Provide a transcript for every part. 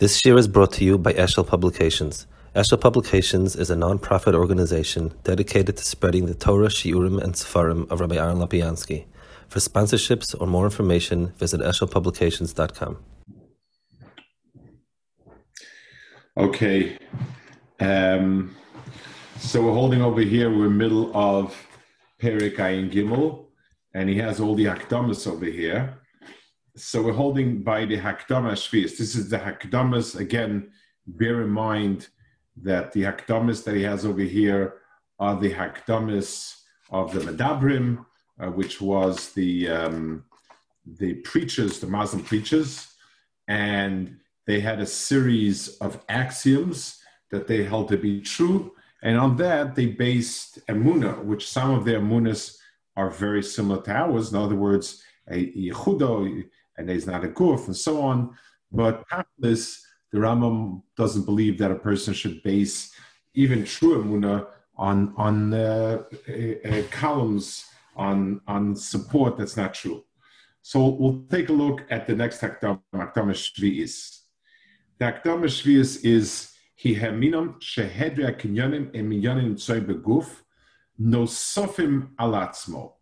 This year is brought to you by Eshel Publications. Eshel Publications is a non-profit organization dedicated to spreading the Torah, Shiurim, and Sefarim of Rabbi Aaron Lapiansky. For sponsorships or more information, visit eshelpublications.com. Okay. Um, so we're holding over here, we're middle of Perek Ayin Gimel, and he has all the Akdamas over here so we're holding by the Hakdama Shvius. This is the Hakdamas. Again, bear in mind that the Hakdamas that he has over here are the Hakdamas of the Medabrim, uh, which was the um, the preachers, the Muslim preachers, and they had a series of axioms that they held to be true, and on that they based Emuna, which some of their Emunas are very similar to ours. In other words, a Yehudo, and he's not a goof and so on. But this, the Rambam doesn't believe that a person should base even true emuna on on uh, uh, columns on on support that's not true. So we'll take a look at the next Hakdama Shvi'is. The Hakdama Shvi'is is Hiheminam Shehedria Kinyanim Eminyanim Tzoy Beguf Nosofim Alatzmo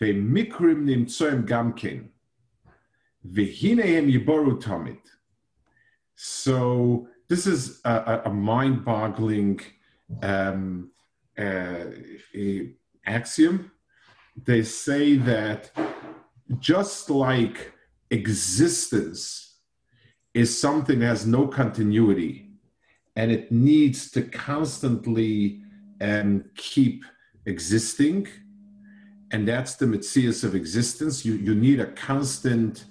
Ve'mikrim Nimtzoim Gamkin So this is a, a mind-boggling um, uh, axiom. They say that just like existence is something that has no continuity and it needs to constantly um, keep existing, and that's the mitzias of existence. You, you need a constant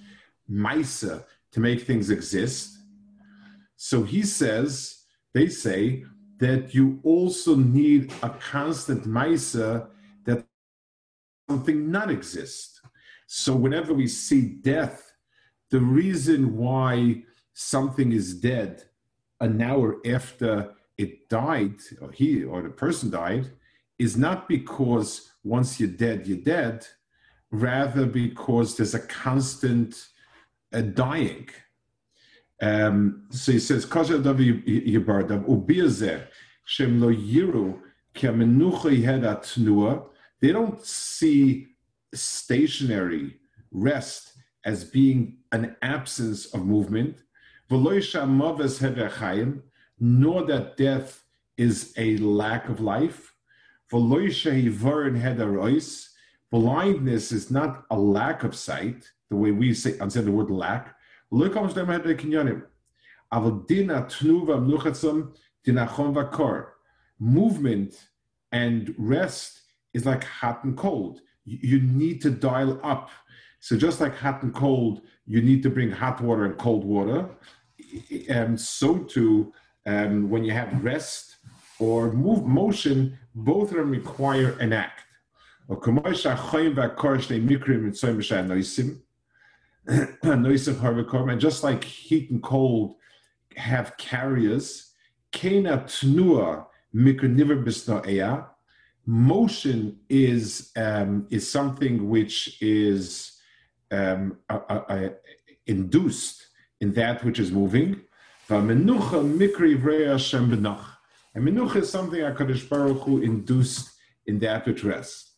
Maisa to make things exist. So he says, they say that you also need a constant Maisa that something not exist. So whenever we see death, the reason why something is dead an hour after it died, or he or the person died, is not because once you're dead, you're dead, rather because there's a constant dying. Um, so he says, they don't see stationary rest as being an absence of movement, nor that death is a lack of life. Blindness is not a lack of sight the way we say, say the word lack. Movement and rest is like hot and cold. You need to dial up. So just like hot and cold, you need to bring hot water and cold water. And so too, um, when you have rest or move motion, both of them require an act. and just like heat and cold have carriers, motion is um, is something which is um, induced in that which is moving. And menucha is something HaKadosh Baruch Hu induced in that which rests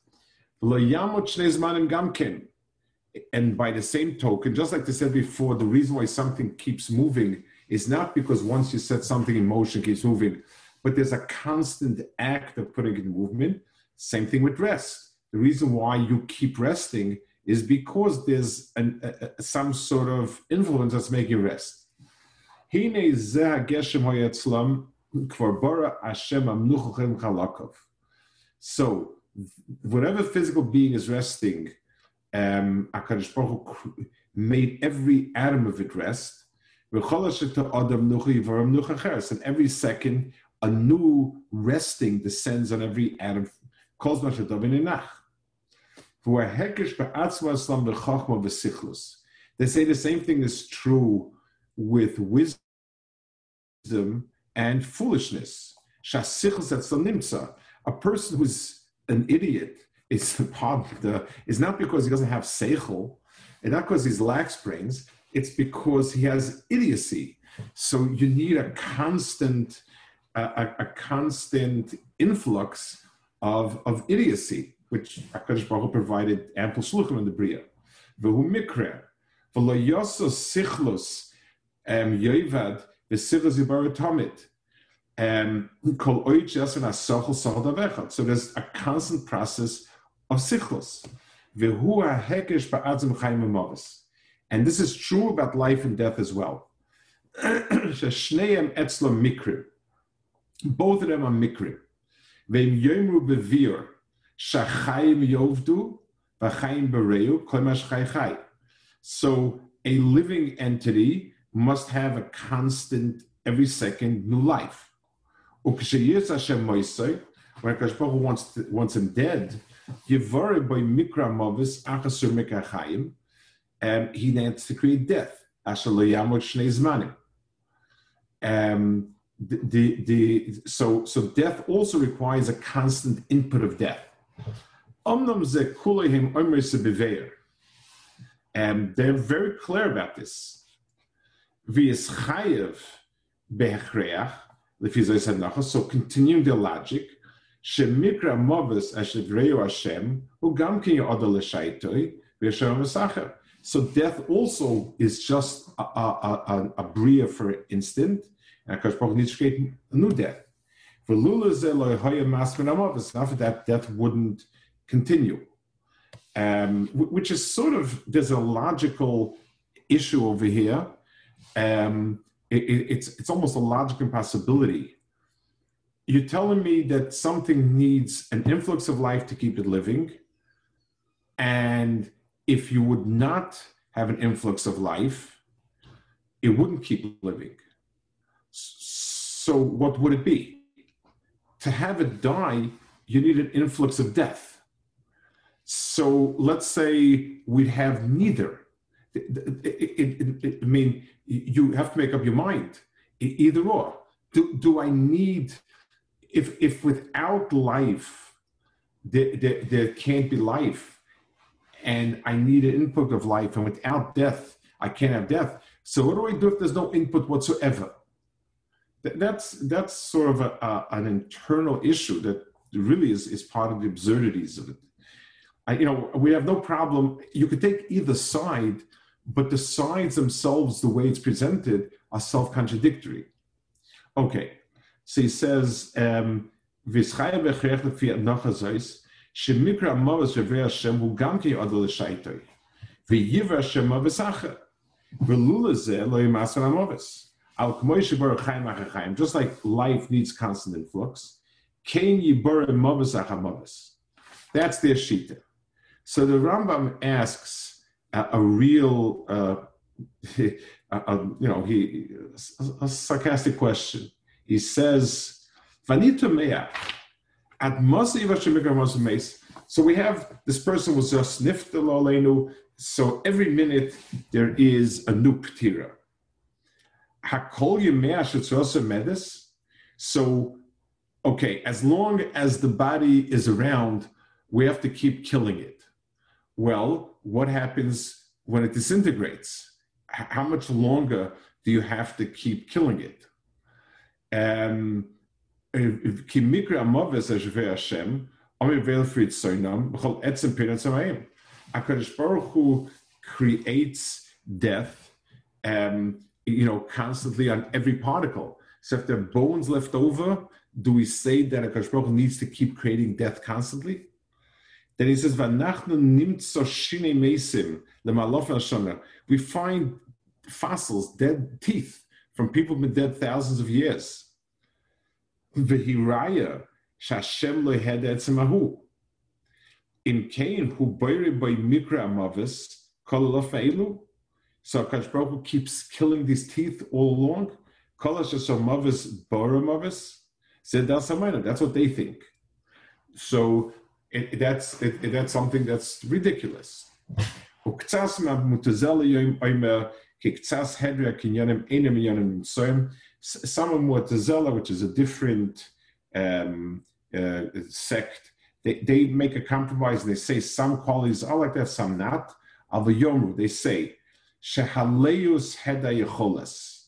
and by the same token, just like I said before, the reason why something keeps moving is not because once you set something in motion, keeps moving, but there's a constant act of putting it in movement. Same thing with rest. The reason why you keep resting is because there's an, a, some sort of influence that's making rest. So, whatever physical being is resting, um, Akadosh Baruch Hu made every atom of it rest. And every second, a new resting descends on every atom. They say the same thing is true with wisdom and foolishness. A person who's an idiot is the problem. The, it's not because he doesn't have seichel, and not because he's lax brains. It's because he has idiocy. So you need a constant, a, a constant influx of, of idiocy, which HaKadosh Baruch Hu provided ample shluchim in the Bria. V'hu mikre, v'lo yosos sichlus yoivad v'sichos yibar tomit. Um, so there's a constant process of sichlus. And this is true about life and death as well. Both of them are mikrim. V'im yomru bevir, shachayim yovdu, v'chayim bereu, koimash chay. So a living entity must have a constant, every second, new life. When Akash Baruch wants, wants him dead, Yivare by Mikra Movis, Achasur Mikachayim, and he needs to create death. Asher Yamot Shnei Zmanim. Um, the, the, the, so, so death also requires a constant input of death. Omnam ze kulehim omer sebeveir. And they're very clear about this. V'yis chayev behechreach, so continuing the logic, shemikra movis ashevreu Hashem, who gam kin yoda l'shaitoi, v'yashem v'sacher. So death also is just a, a, a, a bria for instant, and Akash Baruch needs to create a new death. For lula after that, death wouldn't continue. Um, which is sort of, there's a logical issue over here. Um, it, it, it's, it's almost a logical impossibility. You're telling me that something needs an influx of life to keep it living, and if you would not have an influx of life, it wouldn't keep living. So, what would it be? To have it die, you need an influx of death. So, let's say we'd have neither. It, it, it, I mean, you have to make up your mind either or. Do, do I need, if, if without life, there, there, there can't be life, and I need an input of life, and without death, I can't have death. So what do I do if there's no input whatsoever? That's that's sort of a, a, an internal issue that really is, is part of the absurdities of it. I, you know, we have no problem. You could take either side, but the sides themselves, the way it's presented, are self-contradictory. Okay, so he says, um, שמקרא מובס רבי השם הוא גם כי עוד לשייטוי. ויבא השם מובס אחר. ולולא זה לא ימאסר המובס. על כמו שבור חיים אחר חיים, just like life needs constant influx, כן yibar מובס אחר מובס. That's their shita. So the Rambam asks a, a real, uh, a, a, you know, he a, sarcastic question. He says, "Vanita meya." At So we have this person was just aleinu. So every minute there is a new ptira. Hakol medis. So okay, as long as the body is around, we have to keep killing it. Well, what happens when it disintegrates? How much longer do you have to keep killing it? Um. HaKadosh Baruch Hu creates death, um, you know, constantly on every particle. So if there are bones left over, do we say that HaKadosh Baruch needs to keep creating death constantly? Then he says, "Vanachnu nimtzo shine mesim lemalof We find fossils, dead teeth from people who've been dead thousands of years. V'hiraya shashem lo had etzemahu. In Cain, who buried by mikra amavis, kololafeilu. So Akash Baruch keeps killing these teeth all along. Kolash amavis boramavis. Said That's what they think. So it, that's it, that's something that's ridiculous. Some of Mu'tazila, which is a different um, uh, sect, they, they make a compromise. They say some qualities are like that, some not. They say, Shehaleus Heda Yecholas.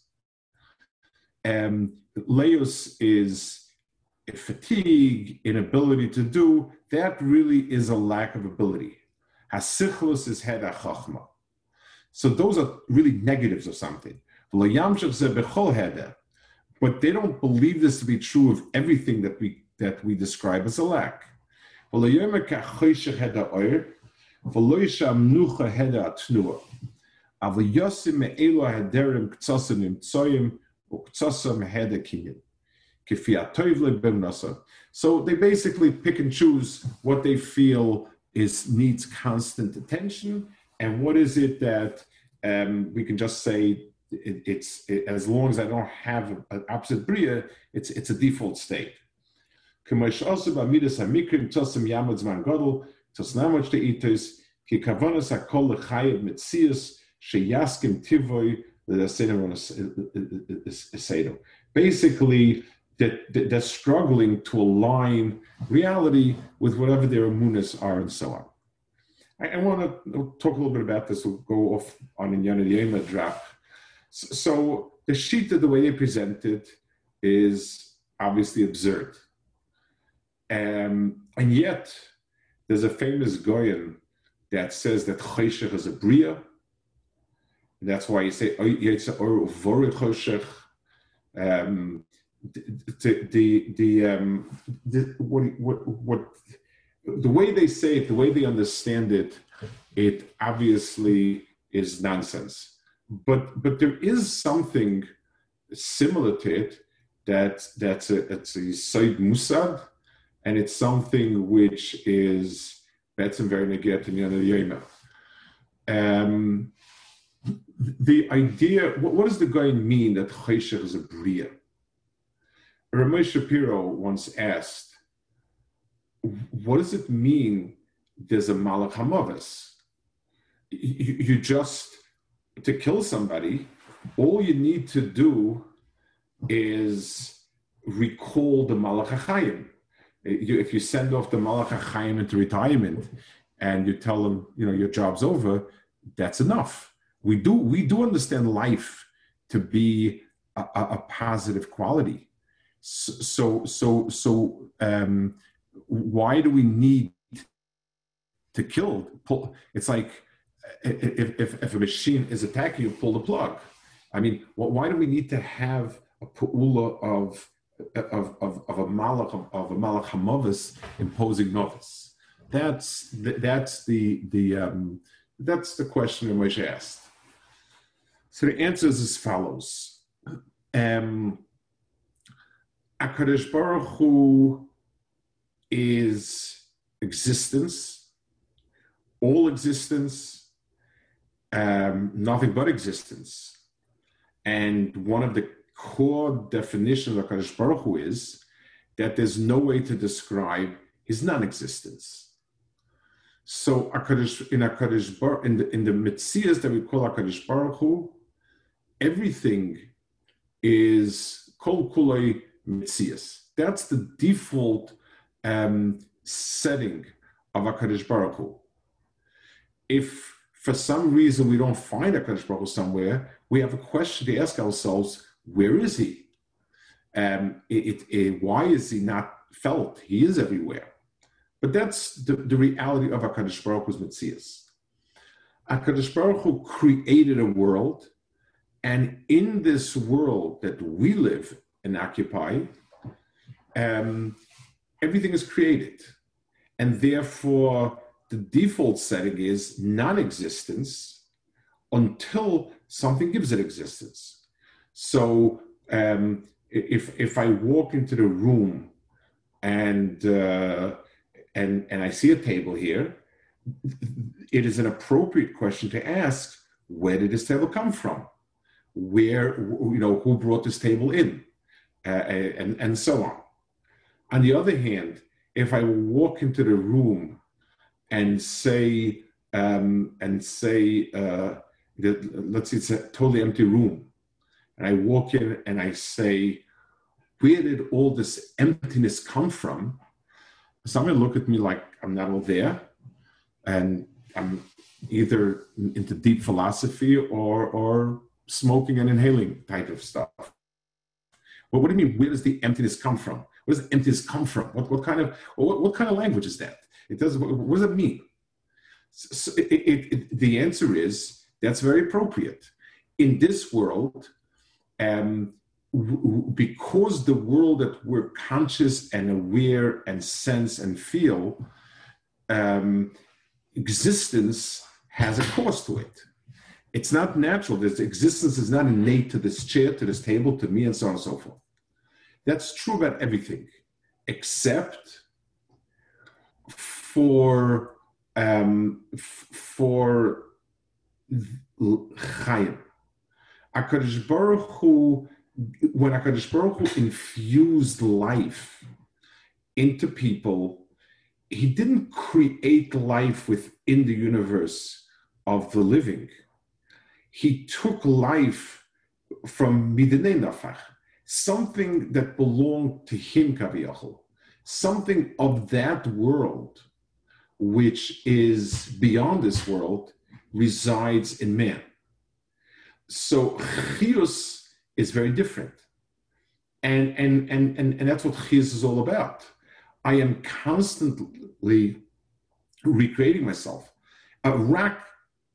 um, Leos is fatigue, inability to do, that really is a lack of ability. Hasichlus is head chachma. So those are really negatives of something. But they don't believe this to be true of everything that we that we describe as a lack. So they basically pick and choose what they feel is needs constant attention, and what is it that um, we can just say it, it's it, as long as I don't have an opposite bria, it's it's a default state. Basically, that they're struggling to align reality with whatever their amunas are and so on. I, I want to talk a little bit about this. We'll go off on Inyana Yema drop. So, so the sheet of the way they present it is obviously absurd. Um, and yet, there's a famous Goyen that says that Choshech is a Bria. And that's why you say, um, the the the, um, the what, what what the way they say it, the way they understand it, it obviously is nonsense. But but there is something similar to it that that's a it's a Said Musad, and it's something which is Betzim very neget in Yana Um the idea what, what does the guy mean that Choshech is a Bria? Ramesh Shapiro once asked, what does it mean there's a Malach Hamavis? You, you just, to kill somebody, all you need to do is recall the Malach HaChaim. if you send off the Malach HaChaim into retirement and you tell them, you know, your job's over, that's enough. We do, we do understand life to be a, a, a positive quality so so so um, why do we need to kill pull it's like if, if, if a machine is attacking you pull the plug. I mean why do we need to have a pu'ula of of, of, of a malach of, a malach hamavis imposing novice that's the, that's the the um, that's the question in which I asked. So the answer is as follows. Um, Akadosh Baruch Hu is existence, all existence, um, nothing but existence. And one of the core definitions of Akadosh Baruch Hu is that there's no way to describe his non-existence. So in Akadosh Baruch, in the in the mitzias that we call Akadosh Baruch Hu, everything is kol kulei Mitzias. That's the default um, setting of HaKadosh Baruch Hu. If for some reason we don't find HaKadosh Baruch Hu somewhere, we have a question to ask ourselves, where is he? Um, it, it, it, why is he not felt? He is everywhere. But that's the, the reality of HaKadosh Baruch Hu's Mitzias. HaKadosh Baruch Hu created a world, and in this world that we live and occupy, um, everything is created. And therefore, the default setting is non existence until something gives it existence. So, um, if, if I walk into the room and, uh, and, and I see a table here, it is an appropriate question to ask where did this table come from? Where, you know, who brought this table in? Uh, and, and so on. On the other hand, if I walk into the room and say, um, and say, uh, that, let's say it's a totally empty room, and I walk in and I say, where did all this emptiness come from? Someone look at me like I'm not all there, and I'm either into deep philosophy or or smoking and inhaling type of stuff. What do you mean? Where does the emptiness come from? Where does emptiness come from? What, what kind of what, what kind of language is that? It does. What, what does it mean? So it, it, it, the answer is that's very appropriate. In this world, um, because the world that we're conscious and aware and sense and feel, um, existence has a cost to it. It's not natural. This existence is not innate to this chair, to this table, to me, and so on and so forth. That's true about everything, except for um, for Chaim. Akadosh Baruch Hu, when Akadosh Baruch Hu infused life into people, he didn't create life within the universe of the living. He took life from Midnei Nafach, something that belonged to him, Kaviyachal, something of that world, which is beyond this world, resides in man. So Chius is very different. And, and, and, and, and that's what Chius is all about. I am constantly recreating myself. A rack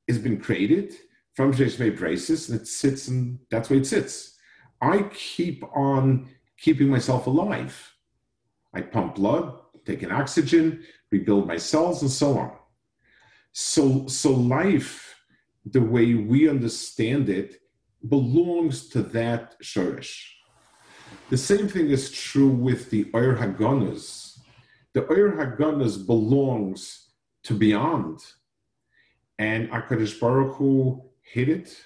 has been created from Jeshme braces and it sits and that's where it sits. I keep on keeping myself alive. I pump blood, take in oxygen, rebuild my cells, and so on. So, so life, the way we understand it, belongs to that shorish. The same thing is true with the Oyer Hagonas. The Oyer Hagonas belongs to beyond, and Akadosh Baruch Hu hid it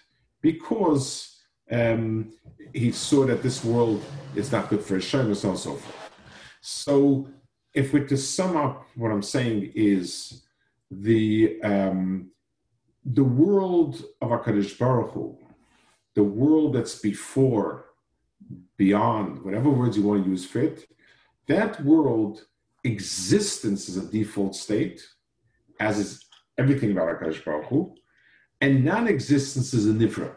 because um, he saw that this world is not good for Hashem and so on and so forth. So, if we're to sum up what I'm saying is the um, the world of Hakadosh Baruch Hu, the world that's before, beyond, whatever words you want to use fit, that world existence is a default state, as is everything about Hakadosh Baruch Hu, and non-existence is a nifra.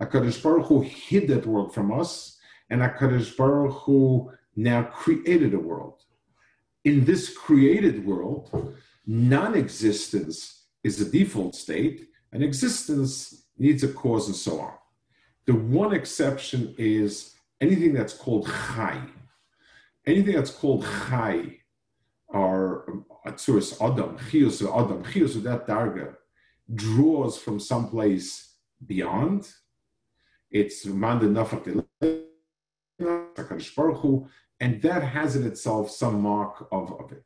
Hakadosh Baruch Hu hid that world from us, and Hakadosh Baruch Hu now created a world. In this created world, non-existence is the default state, and existence needs a cause and so on. The one exception is anything that's called chai. Anything that's called chai, or um, atzuris adam, of adam, of that darga, draws from someplace beyond. It's and that has in itself some mark of, of it.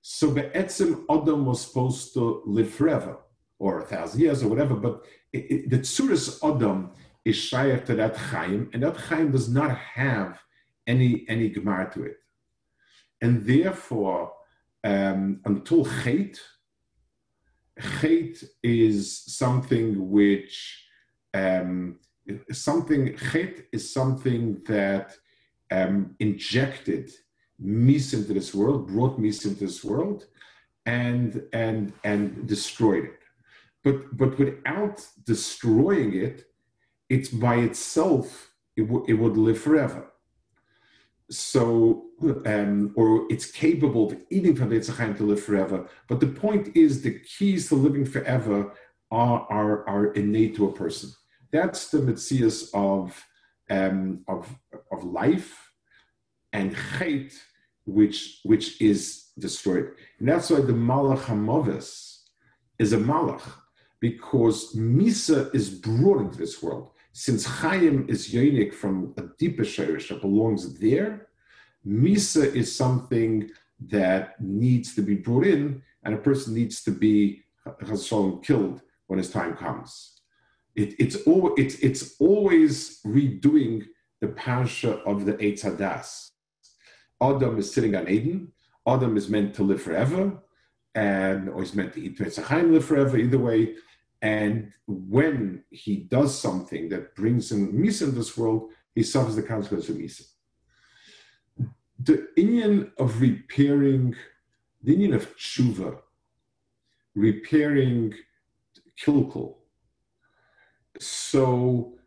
So Be'etzim Adam was supposed to live forever, or a thousand years, or whatever, but it, it, the Tsuris Adam is shaykh to that Chaim, and that Chaim does not have any, any Gemar to it. And therefore, um, until Chait, Chait is something which, um, something, Chait is something that um, injected mis into this world, brought mis into this world, and and and destroyed it. But but without destroying it, it's by itself it, w- it would live forever. So um, or it's capable of eating from the Yitzchayim to live forever. But the point is, the keys to living forever are are, are innate to a person. That's the mitzias of um, of of life and chait which which is destroyed. And that's why the Malach Hamavis is a Malach, because Misa is brought into this world. Since Chaim is Yonik from a deeper Shirish that belongs there, Misa is something that needs to be brought in, and a person needs to be killed when his time comes. It, it's, al- it's, it's always redoing the parasha of the Eitz Hadas Adam is sitting on Eden. Adam is meant to live forever, and or he's meant to eat Tzachayim, live forever, either way. And when he does something that brings him Misa in this world, he suffers the consequence of Misa. The Inyan of repairing, the Inyan of tshuva, repairing kilkul. So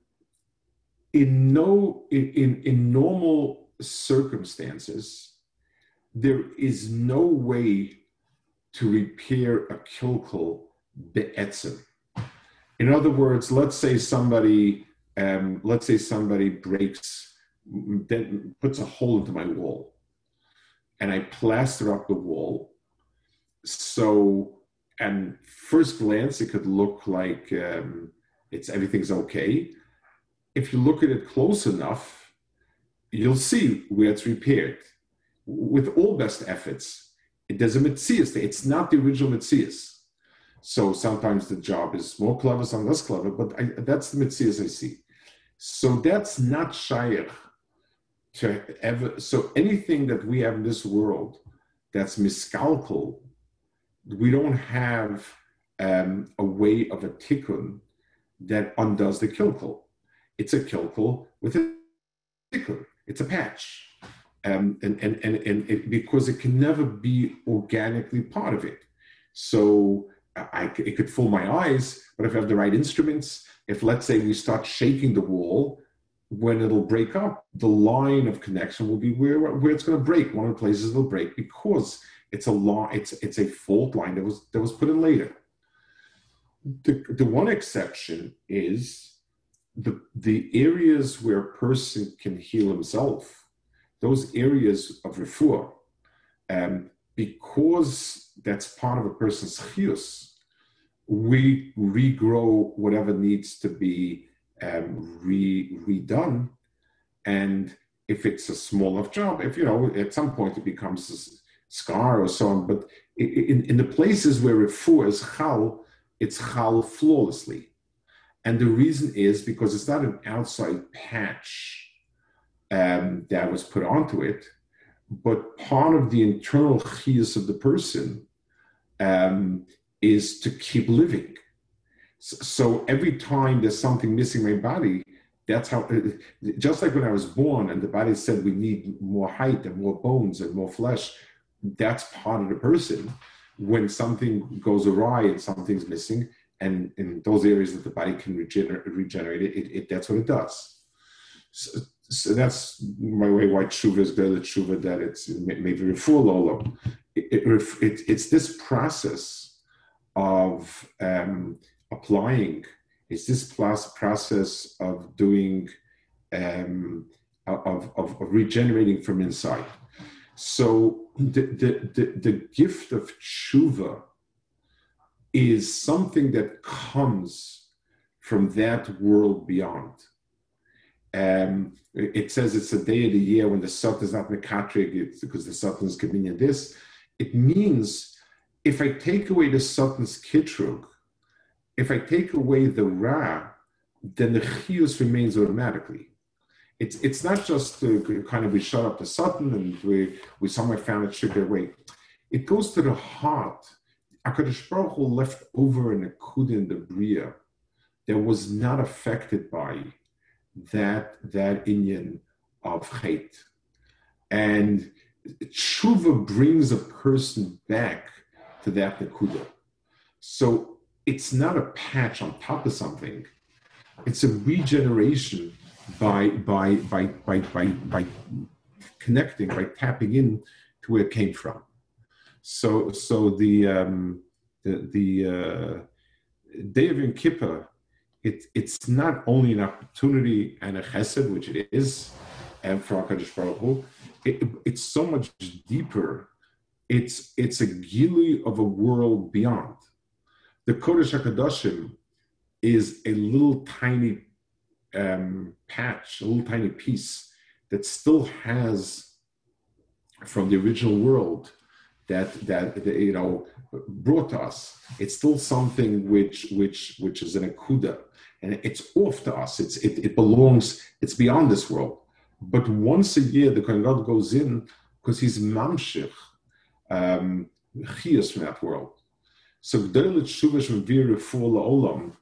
in no in in normal circumstances, there is no way to repair a kilkel be'etzim. In other words, let's say somebody, um, let's say somebody breaks, then puts a hole into my wall, and I plaster up the wall. So, and first glance, it could look like um, it's everything's okay. If you look at it close enough, you'll see where it's repaired. With all best efforts, it does a mitzias. It's not the original mitzias. So sometimes the job is more clever, some less clever, but I, that's the mitzias I see. So that's not shaykh to ever. So anything that we have in this world that's miscalcul, we don't have um, a way of a tikkun that undoes the kilkul. It's a kilkul with a tikkun. It's a patch. Um, and and, and, and it, because it can never be organically part of it. So I, it could fool my eyes, but if I have the right instruments, if let's say we start shaking the wall, when it'll break up, the line of connection will be where, where it's going to break. One of the places it'll break because it's a law, it's it's a fault line that was that was put in later. The, the one exception is the the areas where a person can heal himself, those areas of refuah, um, because that's part of a person's chius, we regrow whatever needs to be um, re, redone. And if it's a small enough job, if you know, at some point it becomes a scar or so on, but in, in the places where refuah is chal, it's chal flawlessly. And the reason is because it's not an outside patch um, that was put onto it, but part of the internal chias of the person um, is to keep living. So every time there's something missing in my body, that's how, uh, just like when I was born and the body said we need more height and more bones and more flesh, that's part of the person. When something goes awry and something's missing, and in those areas that the body can regenerate, regenerate it, it, it that's what it does. So, so that's my way why tshuva is better tshuva that it's maybe a full olam. It, it, it, it's this process of um, applying. It's this plus process of doing um, of, of, of regenerating from inside. So the, the, the, the gift of tshuva is something that comes from that world beyond. Um, it says it's a day of the year when the sun is not mekatrig, because the Satan is convenient this. It means if I take away the Satan's kitrug, if I take away the ra, then the chiyus remains automatically. It's it's not just kind of we shut up the Satan and we we somewhere found it should away. It goes to the heart. Hakadosh Baruch Hu left over in the in the bria that was not affected by that that Inyan of hate. And tshuva brings a person back to that nakuda. So it's not a patch on top of something. It's a regeneration by by by by by, by connecting, by tapping in to where it came from. So so the um, the the uh, Day of Yom Kippur it, it's not only an opportunity and a chesed, which it is, and for HaKadosh Baruch Hu, it, it's so much deeper. It's, it's a gili of a world beyond. The Kodesh HaKadoshim is a little tiny um, patch, a little tiny piece that still has from the original world that that you know brought us. It's still something which which which is an akuda and it's off to us. It's it, it belongs. It's beyond this world. But once a year, the Kohen Gadol goes in because he's mamshich um, from that world. So gdalut shubashviru fulla olam.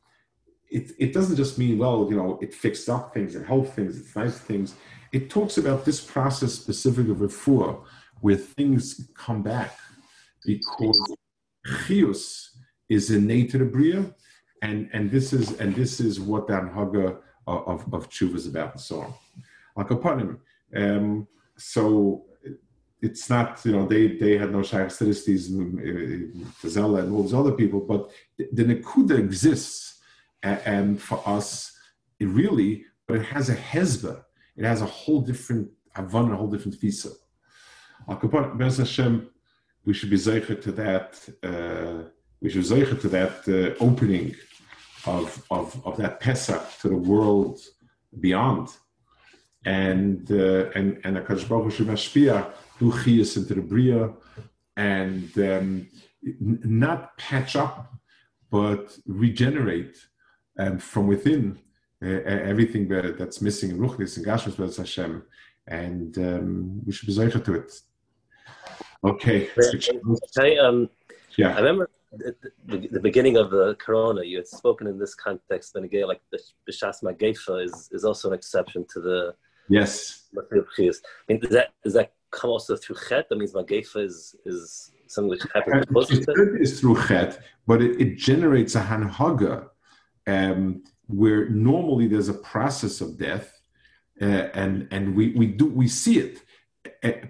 It, it doesn't just mean well, you know, it fixed up things, it helped things, it's nice things. It talks about this process specific of refuah, where things come back because chius is innate to the bria, and and this is and this is what the anhaga of, of Chuvas about and so on. Like upon him. Um, so it's not, you know, they, they had no Shaykhs Tazella and all those other people, but the, the Nakuda exists. And for us, it really, but it has a hezbah. It has a whole different Havana, a whole different visa. Bez Hashem, we should be zeicher to that. Uh, we should zeicher to that uh, opening of, of of that Pesach to the world beyond, and uh, and and Hakadosh Baruch Hu should mashpia do chiyas into the bria, and um, not patch up, but regenerate um, from within uh, everything that, that's missing in Ruchnis and Gashmis Hashem, and um, we should be zeicher to it. Okay. I, um, yeah. I remember the, the, the, beginning of the Corona. You had spoken in this context, and again, like the Bishas Magefa is is also an exception to the yes. I mean, does that does that come also through Chet? That means Magefa is is something which happens. It is through Chet, but it, it generates a hanhaga, um, where normally there's a process of death, uh, and and we we do we see it. Uh,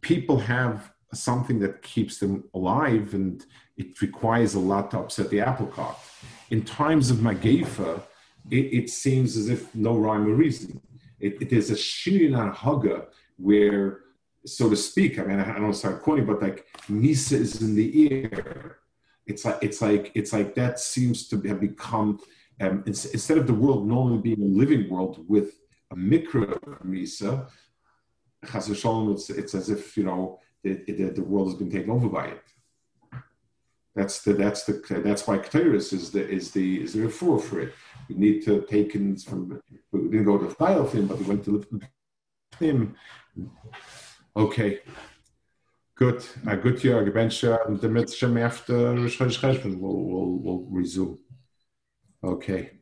people have something that keeps them alive and it requires a lot to upset the apple cart. In times of Magefa, it, it seems as if no rhyme or reason. It, it is a shinyan haga where, so to speak, I mean, I, don't start quoting, but like Misa is in the air. It's like it's like it's like that seems to have become um, instead of the world normally being a living world with a micro Misa, it's, it's as if you know the, the world has been taken over by it. That's the that's the that's why Ketores is the is the is the referral for it. We need to take in from we didn't go to the of him, but we went to him. Okay. Good. A good year. and the Mitzvah after Rosh Hashanah we'll, we'll resume. Okay.